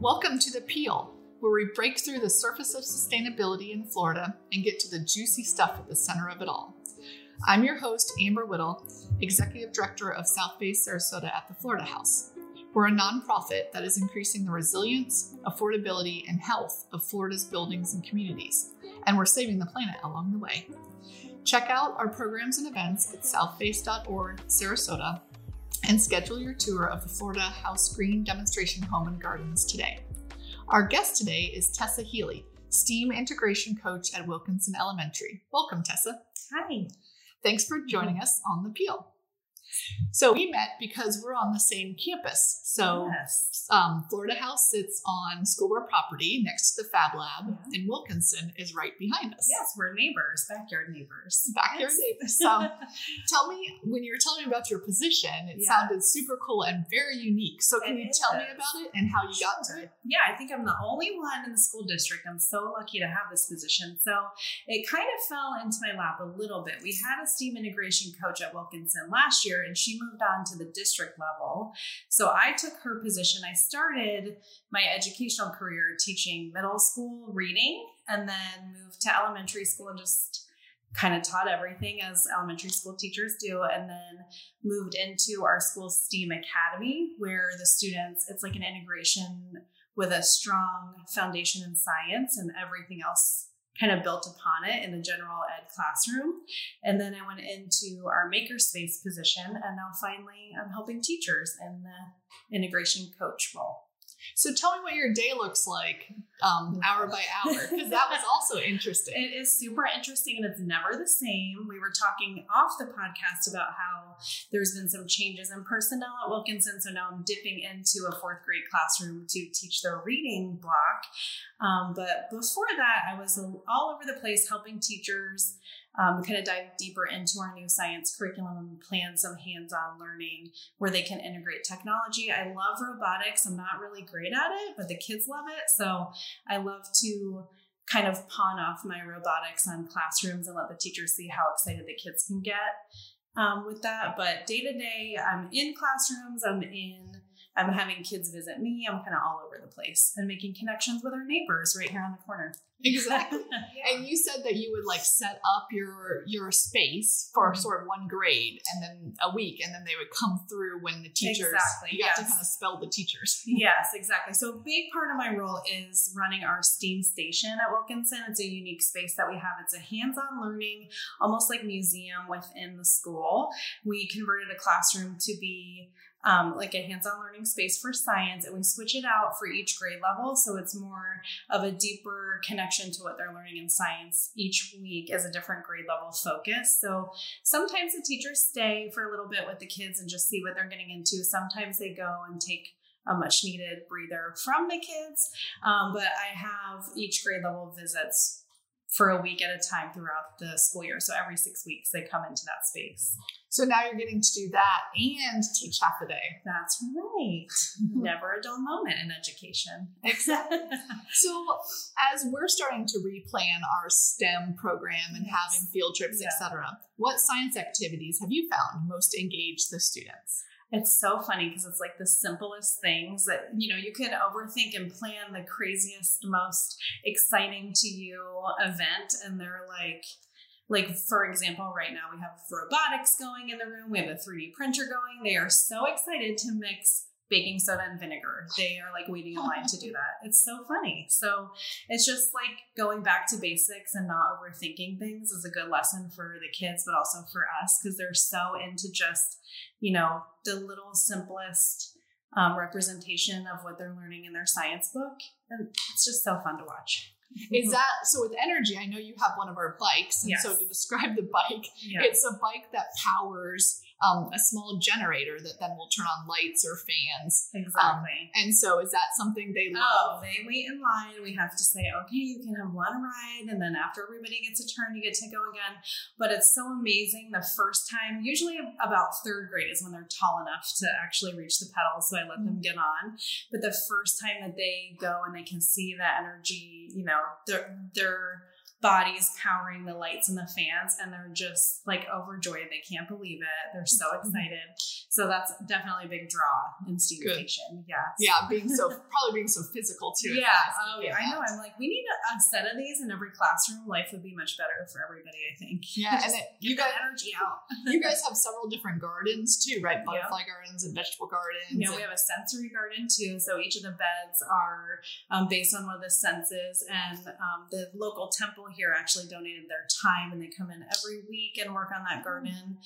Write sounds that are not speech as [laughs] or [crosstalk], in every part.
Welcome to The Peel, where we break through the surface of sustainability in Florida and get to the juicy stuff at the center of it all. I'm your host, Amber Whittle, Executive Director of Southface Sarasota at the Florida House. We're a nonprofit that is increasing the resilience, affordability, and health of Florida's buildings and communities, and we're saving the planet along the way. Check out our programs and events at southface.org Sarasota and schedule your tour of the Florida House Green Demonstration Home and Gardens today. Our guest today is Tessa Healy, STEAM Integration Coach at Wilkinson Elementary. Welcome, Tessa. Hi. Thanks for joining us on the Peel. So we met because we're on the same campus. So yes. um, Florida House sits on school board property next to the Fab Lab, Yeah. and Wilkinson is right behind us. Yes, we're neighbors, backyard neighbors. Backyard Yes. neighbors. [laughs] So tell me, when you were telling me about your position, it Yeah. sounded super cool and very unique. So can It you tell me about it and how you got to it? Yeah, I think I'm the only one in the school district. I'm so lucky to have this position. So it kind of fell into my lap a little bit. We had a STEAM integration coach at Wilkinson last year, and she moved on to the district level. So I took her position. I started my educational career teaching middle school reading and then moved to elementary school and just kind of taught everything as elementary school teachers do and then moved into our school STEAM academy where the students it's like an integration with a strong foundation in science and everything else kind of built upon it in the general ed classroom and then I went into our makerspace position and now finally I'm helping teachers in the integration coach role. So tell me what your day looks like um, hour by hour, because that was also [laughs] interesting. It is super interesting and it's never the same. We were talking off the podcast about how there's been some changes in personnel at Wilkinson. So now I'm dipping into a fourth grade classroom to teach their reading block. Um, but before that, I was all over the place helping teachers um, kind of dive deeper into our new science curriculum and plan some hands on learning where they can integrate technology. I love robotics. I'm not really great at it, but the kids love it. So I love to kind of pawn off my robotics on classrooms and let the teachers see how excited the kids can get um, with that. But day to day, I'm in classrooms, I'm in, I'm having kids visit me, I'm kind of all over the place and making connections with our neighbors right here on the corner. exactly. [laughs] And you said that you would like set up your your space for Mhm. sort of one grade and then a week, and then they would come through when the teachers Exactly, you got to kind of spell the teachers. [laughs] yes, exactly. So, a big part of my role is running our STEAM station at Wilkinson. It's a unique space that we have. It's a hands on learning, almost like museum within the school. We converted a classroom to be um, like a hands on learning space for science, and we switch it out for each grade level. So, it's more of a deeper connection to what they're learning in science each week as a different grade level focus. So, sometimes the teachers stay for a little bit with the kids and just see what they're getting into. Sometimes they go and take a much needed breather from the kids. Um, but I have each grade level visits for a week at a time throughout the school year. So every six weeks they come into that space. So now you're getting to do that and teach half the day. That's right. [laughs] Never a dull moment in education. Exactly. [laughs] So as we're starting to replan our STEM program and Yes. having field trips, Yeah. etc., what science activities have you found most engage the students? It's so funny because it's like the simplest things that you know you can overthink and plan the craziest, most exciting to you event, and they're like, like for example, right now we have robotics going in the room. We have a 3D printer going. They are so excited to mix baking soda and vinegar. They are like waiting in line to do that. It's so funny. So it's just like going back to basics and not overthinking things is a good lesson for the kids, but also for us because they're so into just you know, the little simplest um, representation of what they're learning in their science book. And it's just so fun to watch. Is that so? With energy, I know you have one of our bikes, and so to describe the bike, Yeah. it's a bike that powers um, a small generator that then will turn on lights or fans. exactly. And so, is that something they love? Oh, love? they wait in line. We have to say, okay, you can have one ride. And then after everybody gets a turn, you get to go again. But it's so amazing the first time, usually about third grade is when they're tall enough to actually reach the pedals. So I let them get on. But the first time that they go and they can see the energy, you know, they're, they're, bodies powering the lights and the fans, and they're just like overjoyed. They can't believe it. They're so Mm-hmm. excited. So that's definitely a big draw in. Station. Yeah. Yeah, being so probably being so physical too. Yeah. Oh, yeah. I know. I'm like, we need a, a set of these in every classroom. Life would be much better for everybody. I think. Yeah, [laughs] and you guys energy [laughs] out. you guys have several different gardens too, right? Yeah. Butterfly gardens and vegetable gardens. Yeah, and- we have a sensory garden too. So each of the beds are um, based on one of the senses, and um, the local temple here actually donated their time, and they come in every week and work on that garden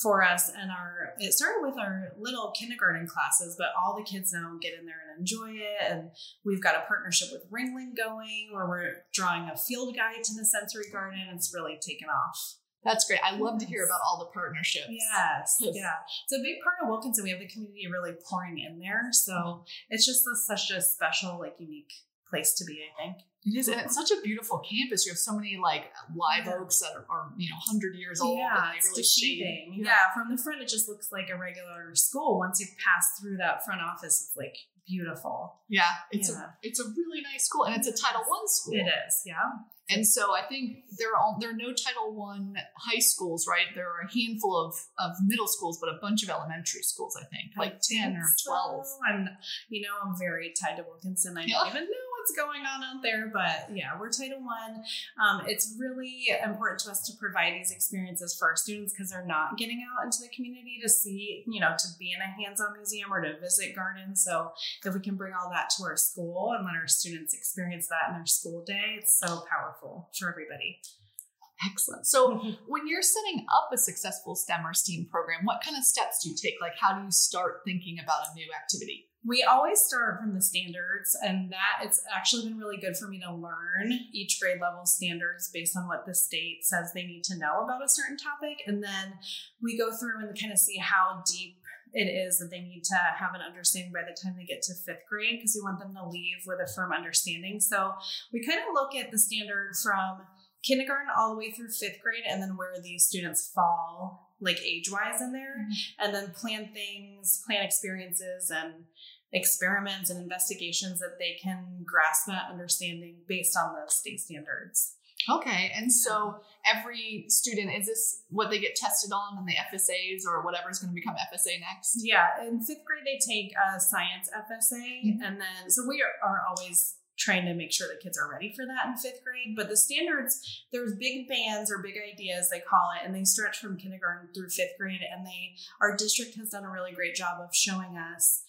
for us. And our it started with our little kindergarten classes, but all the kids now get in there and enjoy it. And we've got a partnership with Ringling going, where we're drawing a field guide to the sensory garden. and It's really taken off. That's great. I love to hear about all the partnerships. Yes, Yes. yeah. It's a big part of Wilkinson. We have the community really pouring in there, so it's just a, such a special, like, unique place to be. I think. It is, and it's such a beautiful campus. You have so many like live Yeah. oaks that are, are you know hundred years old, and it's really deceiving. shade. Yeah. from the front, it just looks like a regular school. Once you pass through that front office, it's like beautiful. yeah. It's Yeah. a it's a really nice school, and it's a Title One school. It is, yeah. And so I think there are all, there are no Title One high schools, right? There are a handful of of middle schools, but a bunch of elementary schools. I think like I ten think or so. twelve. I'm, you know, I'm very tied to Wilkinson. I Yeah. don't even know what's going on out there, but yeah, we're Title One. Um, it's really important to us to provide these experiences for our students because they're not getting out into the community to see, you know, to be in a hands-on museum or to visit gardens. So if we can bring all that to our school and let our students experience that in their school day, it's so powerful for everybody. Excellent. So [laughs] when you're setting up a successful STEM or STEAM program, what kind of steps do you take? Like how do you start thinking about a new activity? We always start from the standards, and that it's actually been really good for me to learn each grade level standards based on what the state says they need to know about a certain topic. And then we go through and kind of see how deep it is that they need to have an understanding by the time they get to fifth grade because we want them to leave with a firm understanding. So we kind of look at the standard from kindergarten all the way through fifth grade and then where these students fall like age wise in there mm-hmm. and then plan things plan experiences and experiments and investigations that they can grasp that understanding based on the state standards Okay. And so every student, is this what they get tested on in the FSAs or whatever is going to become FSA next? yeah in fifth grade they take a science fsa Mhm. and then so we are, are always trying to make sure that kids are ready for that in fifth grade but the standards there's big bands or big ideas they call it and they stretch from kindergarten through fifth grade and they our district has done a really great job of showing us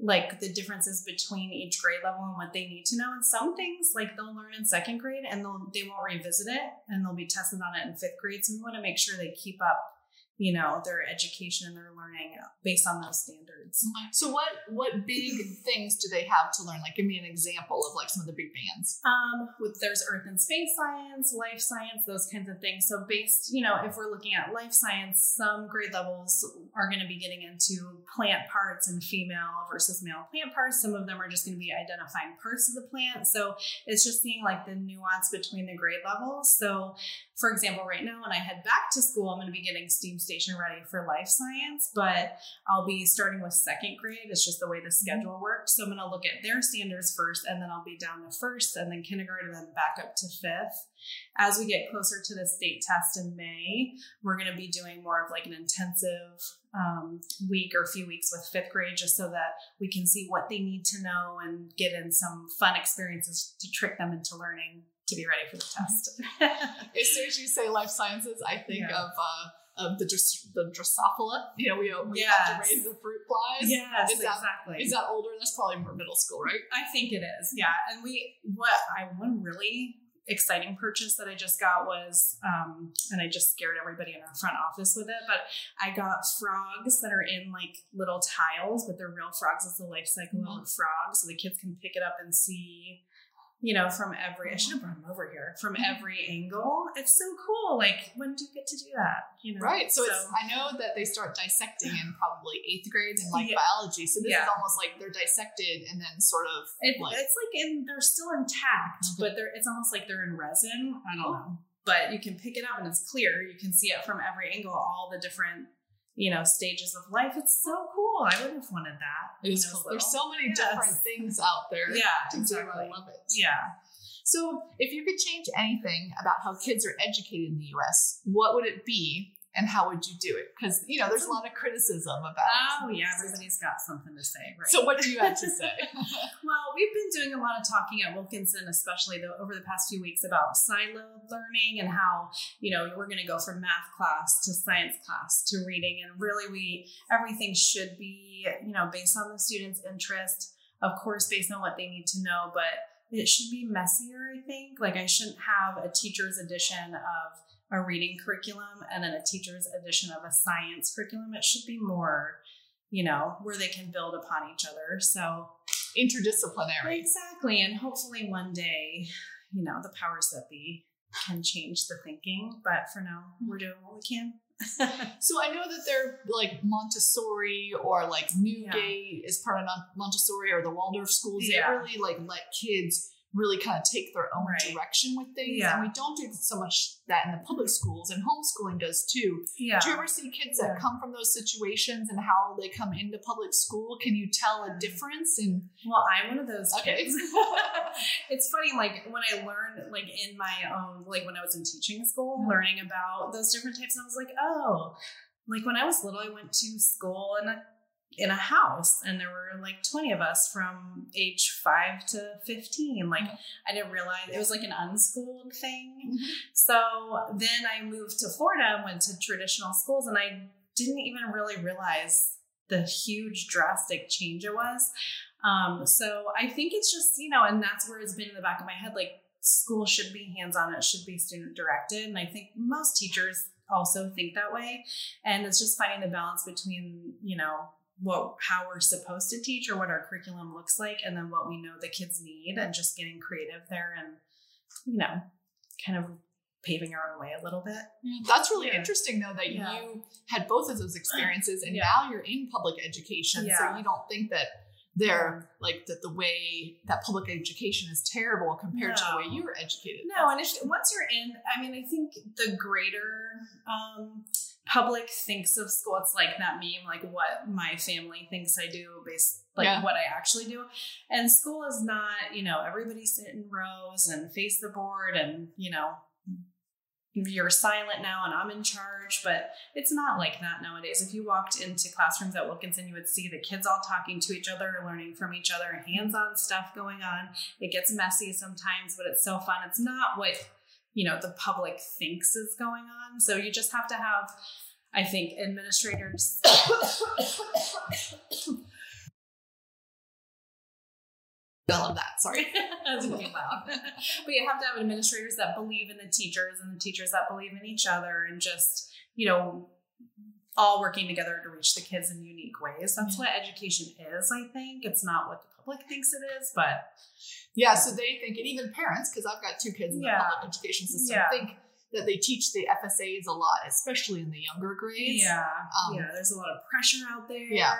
like the differences between each grade level and what they need to know. And some things like they'll learn in second grade and they'll they won't revisit it and they'll be tested on it in fifth grade. So we want to make sure they keep up you know their education and their learning based on those standards. So what what big things do they have to learn? Like give me an example of like some of the big bands. um with there's earth and space science life science those kinds of things. So based you know if we're looking at life science some grade levels are going to be getting into plant parts and female versus male plant parts. Some of them are just going to be identifying parts of the plant. So it's just seeing like the nuance between the grade levels. So for example right now when i head back to school i'm going to be getting steam station ready for life science but i'll be starting with second grade. It's just the way the schedule works. So i'm going to look at their standards first and then i'll be down to first and then kindergarten and then back up to fifth. As we get closer to the state test in may we're going to be doing more of like an intensive um, week or a few weeks with fifth grade just so that we can see what they need to know and get in some fun experiences to trick them into learning to be ready for the test. [laughs] As soon as you say life sciences, I think Yeah. of uh, of the the Drosophila. You know, we, we have Yes. to raise the fruit flies. yes Is that- exactly Is that older? That's probably more middle school, right? I think it is, yeah. And we, what I one really exciting purchase that I just got was, um, and I just scared everybody in our front office with it, but I got frogs that are in like little tiles, but they're real frogs. It's the life cycle of a frog, so the kids can pick it up and see. You know, from every, I should have brought them over here from mm-hmm. every angle. It's so cool. Like, when do you get to do that? You know, Right. So, it's I know that they start dissecting in probably eighth grade in like Yeah. biology. So this Yeah. is almost like they're dissected and then sort of It, like it's like in they're still intact, Okay. but they're it's almost like they're in resin. I don't Oh. know, but you can pick it up and it's clear. You can see it from every angle, all the different you know stages of life. It's so cool. I would have wanted that. it is when I was cool. There's so many Yes. different things out there. yeah, [laughs] exactly. I love it. Yeah, So, if you could change anything about how kids are educated in the US, what would it be and how would you do it? Because, you know, there's a lot of criticism about Oh, yeah, everybody's got something to say, right? So, what do you have to say? [laughs] [laughs] well, we've been doing a lot of talking at Wilkinson, especially over the past few weeks, about siloed learning and how you know we're going to go from math class to science class to reading, and really, we everything should be you know based on the student's interest, of course, based on what they need to know, but it should be messier. I think like I shouldn't have a teacher's edition of a reading curriculum and then a teacher's edition of a science curriculum. It should be more you know, where they can build upon each other. So interdisciplinary. Exactly. And hopefully one day, you know, the powers that be can change the thinking. But for now, hmm. we're doing what we can. [laughs] so I know that they're like Montessori or like Newgate yeah. is part of Montessori or the Waldorf schools. Yeah. They really like let kids really kind of take their own right. direction with things. Yeah. And we don't do so much that in the public schools, and homeschooling does too. Yeah. Do you ever see kids that yeah. come from those situations and how they come into public school? Can you tell a difference? In well, I'm one of those okay. kids. [laughs] [laughs] it's funny, like when I learned, like in my own, like when I was in teaching school, mm-hmm. learning about those different types, and I was like, oh. Like when I was little, I went to school and in a house and there were like 20 of us from age 5 to 15 like mm-hmm. i didn't realize it was like an unschooled thing mm-hmm. so then i moved to florida and went to traditional schools and i didn't even really realize the huge drastic change it was um, so i think it's just you know and that's where it's been in the back of my head like school should be hands-on it should be student directed and i think most teachers also think that way and it's just finding the balance between you know what how we're supposed to teach or what our curriculum looks like and then what we know the kids need and just getting creative there and you know kind of paving our own way a little bit mm, that's really yeah. interesting though that yeah. you had both of those experiences and yeah. now you're in public education so you don't think that they're like that the way that public education is terrible compared no. to the way you were educated no and if, once you're in i mean i think the greater um public thinks of school. It's like that meme, like what my family thinks I do based like yeah. what I actually do. And school is not, you know, everybody sit in rows and face the board and, you know, you're silent now and I'm in charge, but it's not like that nowadays. If you walked into classrooms at Wilkinson, you would see the kids all talking to each other, learning from each other, hands on stuff going on. It gets messy sometimes, but it's so fun. It's not what you know the public thinks is going on so you just have to have i think administrators all of that sorry [laughs] that's really loud [laughs] but you have to have administrators that believe in the teachers and the teachers that believe in each other and just you know all working together to reach the kids in unique ways that's what education is i think it's not what the public thinks it is but yeah, so they think, and even parents, because I've got two kids in the yeah. public education system, yeah. think that they teach the FSAs a lot, especially in the younger grades. Yeah, um, yeah. There's a lot of pressure out there. Yeah,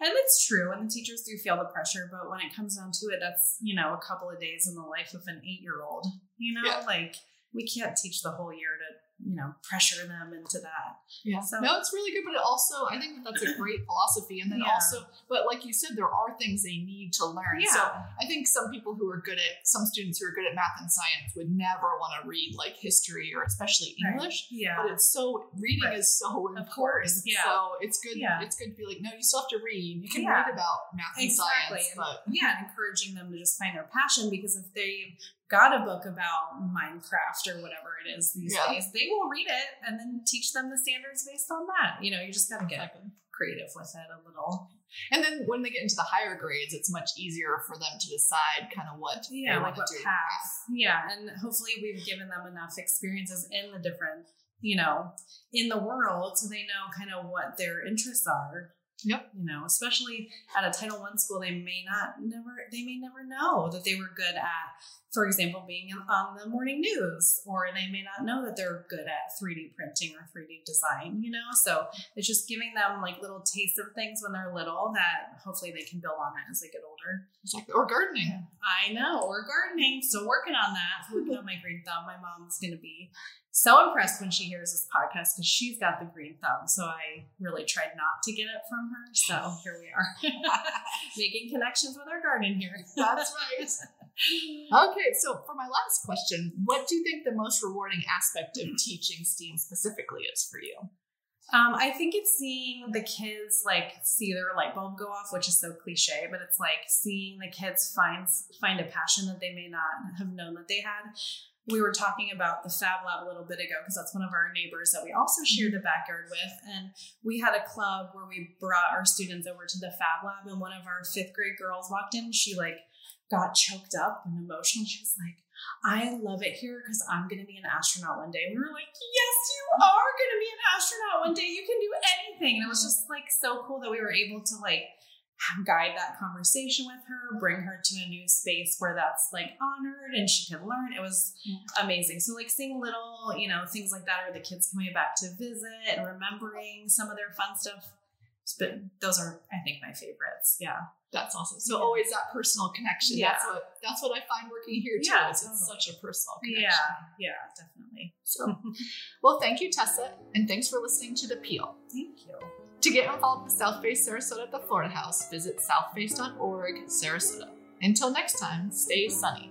and it's true, and the teachers do feel the pressure. But when it comes down to it, that's you know a couple of days in the life of an eight year old. You know, yeah. like we can't teach the whole year to you know pressure them into that yeah so no it's really good but it also i think that that's a great philosophy and then yeah. also but like you said there are things they need to learn yeah. so i think some people who are good at some students who are good at math and science would never want to read like history or especially english right. yeah but it's so reading right. is so important yeah. so it's good yeah. it's good to be like no you still have to read you can yeah. read about math and exactly. science but yeah encouraging them to just find their passion because if they got a book about Minecraft or whatever it is these yeah. days, they will read it and then teach them the standards based on that. You know, you just got to get creative with it a little. And then when they get into the higher grades, it's much easier for them to decide kind of what yeah, like what path. Yeah, and hopefully we've given them enough experiences in the different, you know, in the world so they know kind of what their interests are Yep. You know, especially at a Title One school, they may not never they may never know that they were good at, for example, being on the morning news, or they may not know that they're good at 3D printing or 3D design. You know, so it's just giving them like little tastes of things when they're little that hopefully they can build on it as they get older. Exactly. Or gardening. I know, or gardening. So working on that, working on my green thumb. My mom's going to be so impressed when she hears this podcast because she's got the green thumb. So I really tried not to get it from her. So [laughs] here we are, [laughs] making connections with our garden here. [laughs] That's right. Okay, so for my last question, what do you think the most rewarding aspect of teaching STEAM specifically is for you? Um, I think it's seeing the kids like see their light bulb go off, which is so cliche, but it's like seeing the kids find find a passion that they may not have known that they had. We were talking about the Fab Lab a little bit ago because that's one of our neighbors that we also mm-hmm. shared a backyard with, and we had a club where we brought our students over to the Fab Lab, and one of our fifth grade girls walked in. She like got choked up and emotional. She was like, I love it here because I'm going to be an astronaut one day. We were like, yes, you are going to be an astronaut one day. You can do anything. And it was just like so cool that we were able to like guide that conversation with her, bring her to a new space where that's like honored and she could learn. It was amazing. So like seeing little, you know, things like that or the kids coming back to visit and remembering some of their fun stuff. But those are, I think, my favorites. Yeah. That's awesome. So Yeah. always that personal connection. That's what that's what I find working here too. Yeah, it's such a personal connection. Yeah. Yeah, definitely. So, [laughs] well, thank you, Tessa, and thanks for listening to the Peel. Thank you. To get involved with Southface Sarasota at the Florida House, visit southface.org, Sarasota. Until next time, stay sunny.